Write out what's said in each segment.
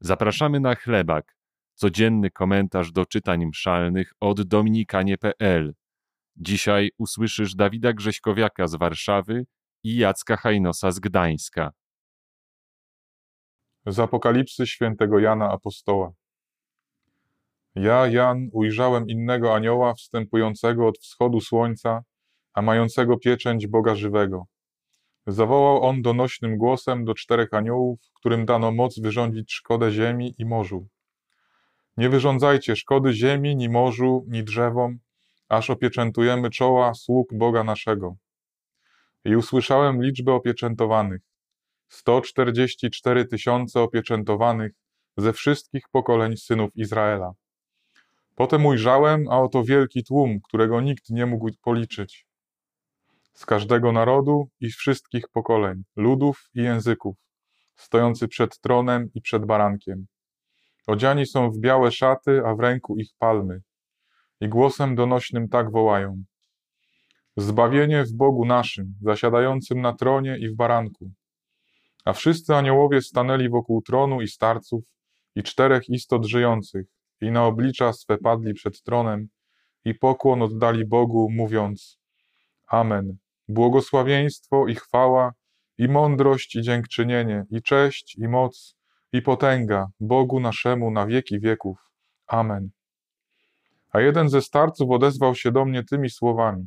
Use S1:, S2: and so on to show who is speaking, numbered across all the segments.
S1: Zapraszamy na chlebak, codzienny komentarz do czytań mszalnych od dominikanie.pl. Dzisiaj usłyszysz Dawida Grześkowiaka z Warszawy i Jacka Hajnosa z Gdańska.
S2: Z Apokalipsy świętego Jana Apostoła. Ja, Jan, ujrzałem innego anioła wstępującego od wschodu słońca, a mającego pieczęć Boga żywego. Zawołał on donośnym głosem do czterech aniołów, którym dano moc wyrządzić szkodę ziemi i morzu. Nie wyrządzajcie szkody ziemi, ni morzu, ni drzewom, aż opieczętujemy czoła sług Boga naszego. I usłyszałem liczbę opieczętowanych. 144 tysiące opieczętowanych ze wszystkich pokoleń synów Izraela. Potem ujrzałem, a oto wielki tłum, którego nikt nie mógł policzyć. Z każdego narodu i wszystkich pokoleń, ludów i języków, stojący przed tronem i przed barankiem. Odziani są w białe szaty, a w ręku ich palmy. I głosem donośnym tak wołają: Zbawienie w Bogu naszym, zasiadającym na tronie i w baranku. A wszyscy aniołowie stanęli wokół tronu i starców i czterech istot żyjących i na oblicza swe padli przed tronem i pokłon oddali Bogu, mówiąc: Amen. Błogosławieństwo i chwała, i mądrość, i dziękczynienie, i cześć, i moc, i potęga Bogu naszemu na wieki wieków. Amen. A jeden ze starców odezwał się do mnie tymi słowami: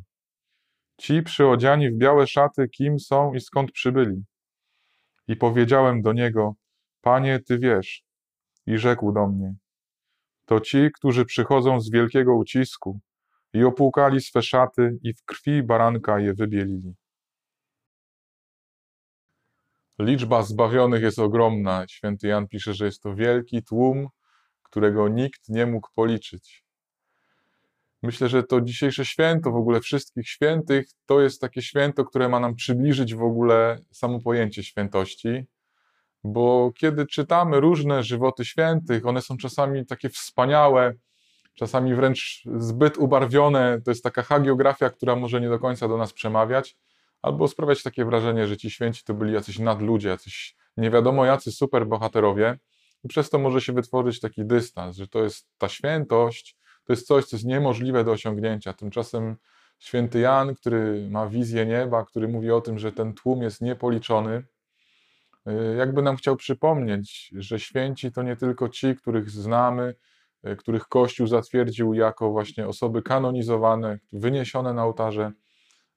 S2: Ci przyodziani w białe szaty, kim są i skąd przybyli? I powiedziałem do niego: Panie, ty wiesz. I rzekł do mnie: To ci, którzy przychodzą z wielkiego ucisku i opłukali swe szaty i w krwi baranka je wybielili. Liczba zbawionych jest ogromna. Święty Jan pisze, że jest to wielki tłum, którego nikt nie mógł policzyć. Myślę, że to dzisiejsze święto, w ogóle wszystkich świętych, to jest takie święto, które ma nam przybliżyć w ogóle samo pojęcie świętości, bo kiedy czytamy różne żywoty świętych, one są czasami takie wspaniałe, czasami wręcz zbyt ubarwione. To jest taka hagiografia, która może nie do końca do nas przemawiać, albo sprawiać takie wrażenie, że ci święci to byli jacyś nadludzie, jacyś nie wiadomo jacy superbohaterowie. I przez to może się wytworzyć taki dystans, że to jest ta świętość, to jest coś, co jest niemożliwe do osiągnięcia. Tymczasem święty Jan, który ma wizję nieba, który mówi o tym, że ten tłum jest niepoliczony, y, jakby nam chciał przypomnieć, że święci to nie tylko ci, których znamy, których Kościół zatwierdził jako właśnie osoby kanonizowane, wyniesione na ołtarze,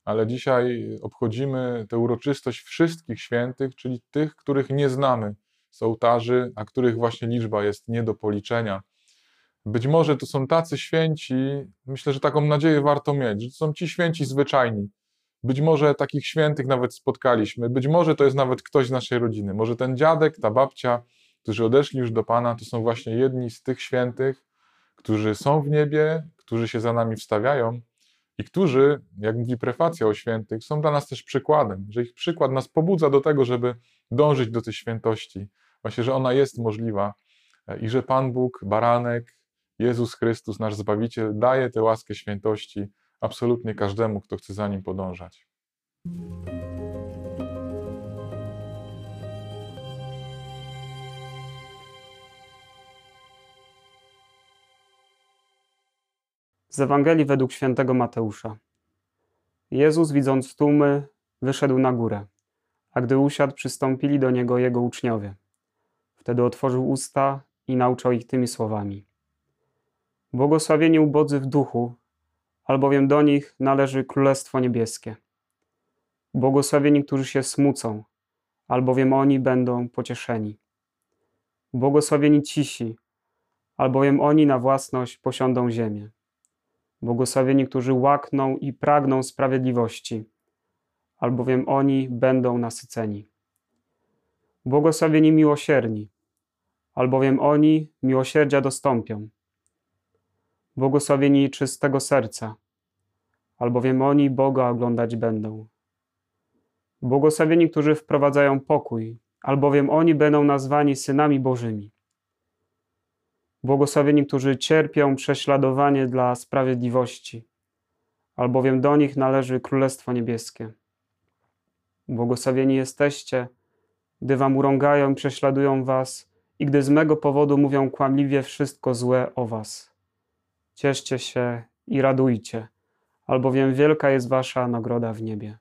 S2: ale dzisiaj obchodzimy tę uroczystość wszystkich świętych, czyli tych, których nie znamy z ołtarzy, a których właśnie liczba jest nie do policzenia. Być może to są tacy święci, myślę, że taką nadzieję warto mieć, że to są ci święci zwyczajni. Być może takich świętych nawet spotkaliśmy, być może to jest nawet ktoś z naszej rodziny. Może ten dziadek, ta babcia, którzy odeszli już do Pana, to są właśnie jedni z tych świętych, którzy są w niebie, którzy się za nami wstawiają i którzy, jak mówi prefacja o świętych, są dla nas też przykładem, że ich przykład nas pobudza do tego, żeby dążyć do tej świętości. Właśnie, że ona jest możliwa i że Pan Bóg, baranek, Jezus Chrystus, nasz Zbawiciel, daje tę łaskę świętości absolutnie każdemu, kto chce za nim podążać.
S3: Z Ewangelii według świętego Mateusza. Jezus, widząc tłumy, wyszedł na górę, a gdy usiadł, przystąpili do niego jego uczniowie. Wtedy otworzył usta i nauczał ich tymi słowami. Błogosławieni ubodzy w duchu, albowiem do nich należy Królestwo Niebieskie. Błogosławieni, którzy się smucą, albowiem oni będą pocieszeni. Błogosławieni cisi, albowiem oni na własność posiądą ziemię. Błogosławieni, którzy łakną i pragną sprawiedliwości, albowiem oni będą nasyceni. Błogosławieni miłosierni, albowiem oni miłosierdzia dostąpią. Błogosławieni czystego serca, albowiem oni Boga oglądać będą. Błogosławieni, którzy wprowadzają pokój, albowiem oni będą nazwani synami Bożymi. Błogosławieni, którzy cierpią prześladowanie dla sprawiedliwości, albowiem do nich należy Królestwo Niebieskie. Błogosławieni jesteście, gdy wam urągają i prześladują was i gdy z mego powodu mówią kłamliwie wszystko złe o was. Cieszcie się i radujcie, albowiem wielka jest wasza nagroda w niebie.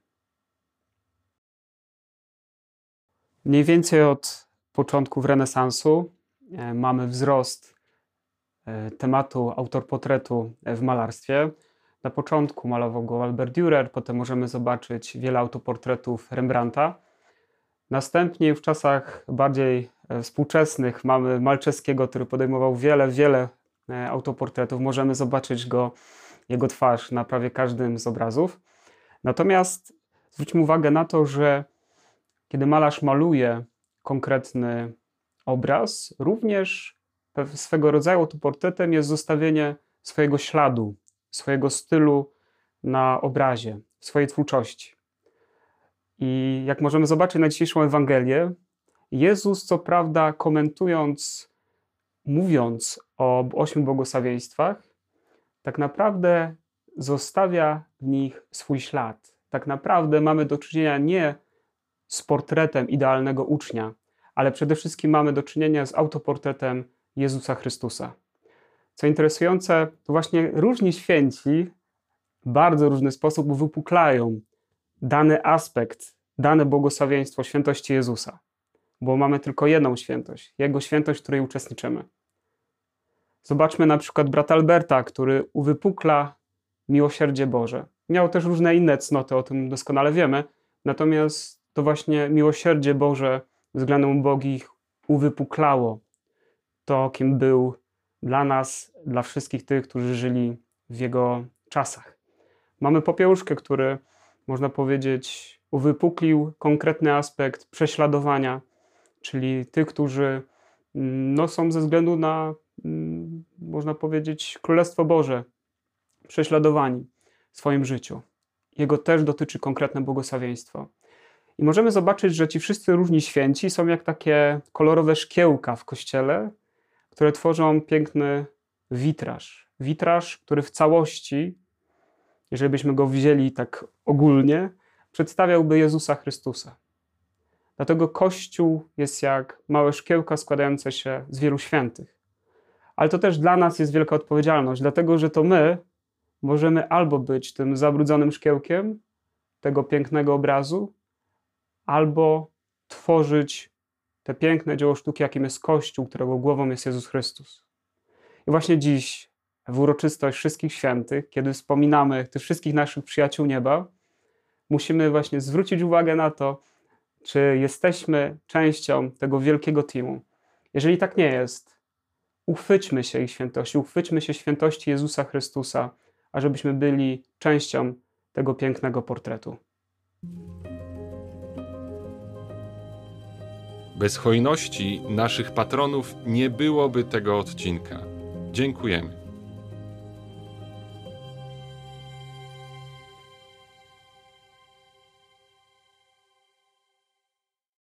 S3: Mniej więcej od początków renesansu e, mamy wzrost e, tematu autorportretu w malarstwie. Na początku malował go Albert Dürer, potem możemy zobaczyć wiele autoportretów Rembrandta. Następnie w czasach bardziej e, współczesnych mamy Malczewskiego, który podejmował wiele, wiele autoportretów. Możemy zobaczyć go, jego twarz na prawie każdym z obrazów. Natomiast zwróćmy uwagę na to, że kiedy malarz maluje konkretny obraz, również swego rodzaju autoportretem jest zostawienie swojego śladu, swojego stylu na obrazie, swojej twórczości. I jak możemy zobaczyć na dzisiejszą Ewangelię, Jezus, co prawda, komentując, mówiąc o ośmiu błogosławieństwach, tak naprawdę zostawia w nich swój ślad. Tak naprawdę mamy do czynienia nie z portretem idealnego ucznia, ale przede wszystkim mamy do czynienia z autoportretem Jezusa Chrystusa. Co interesujące, to właśnie różni święci w bardzo różny sposób uwypuklają dany aspekt, dane błogosławieństwo świętości Jezusa, bo mamy tylko jedną świętość, Jego świętość, w której uczestniczymy. Zobaczmy na przykład brata Alberta, który uwypukla miłosierdzie Boże. Miał też różne inne cnoty, o tym doskonale wiemy, natomiast to właśnie miłosierdzie Boże względem ubogich uwypuklało to, kim był dla nas, dla wszystkich tych, którzy żyli w Jego czasach. Mamy popiełuszkę, który, można powiedzieć, uwypuklił konkretny aspekt prześladowania, czyli tych, którzy mm, no, są ze względu na, mm, można powiedzieć, Królestwo Boże, prześladowani w swoim życiu. Jego też dotyczy konkretne błogosławieństwo. I możemy zobaczyć, że ci wszyscy różni święci są jak takie kolorowe szkiełka w kościele, które tworzą piękny witraż. Witraż, który w całości, jeżeli byśmy go wzięli tak ogólnie, przedstawiałby Jezusa Chrystusa. Dlatego Kościół jest jak małe szkiełka składające się z wielu świętych. Ale to też dla nas jest wielka odpowiedzialność, dlatego że to my możemy albo być tym zabrudzonym szkiełkiem tego pięknego obrazu, albo tworzyć te piękne dzieło sztuki, jakim jest Kościół, którego głową jest Jezus Chrystus. I właśnie dziś, w uroczystość wszystkich świętych, kiedy wspominamy tych wszystkich naszych przyjaciół nieba, musimy właśnie zwrócić uwagę na to, czy jesteśmy częścią tego wielkiego teamu. Jeżeli tak nie jest, uchwyćmy się ich świętości, uchwyćmy się świętości Jezusa Chrystusa, ażebyśmy byli częścią tego pięknego portretu.
S1: Bez hojności naszych patronów nie byłoby tego odcinka. Dziękujemy.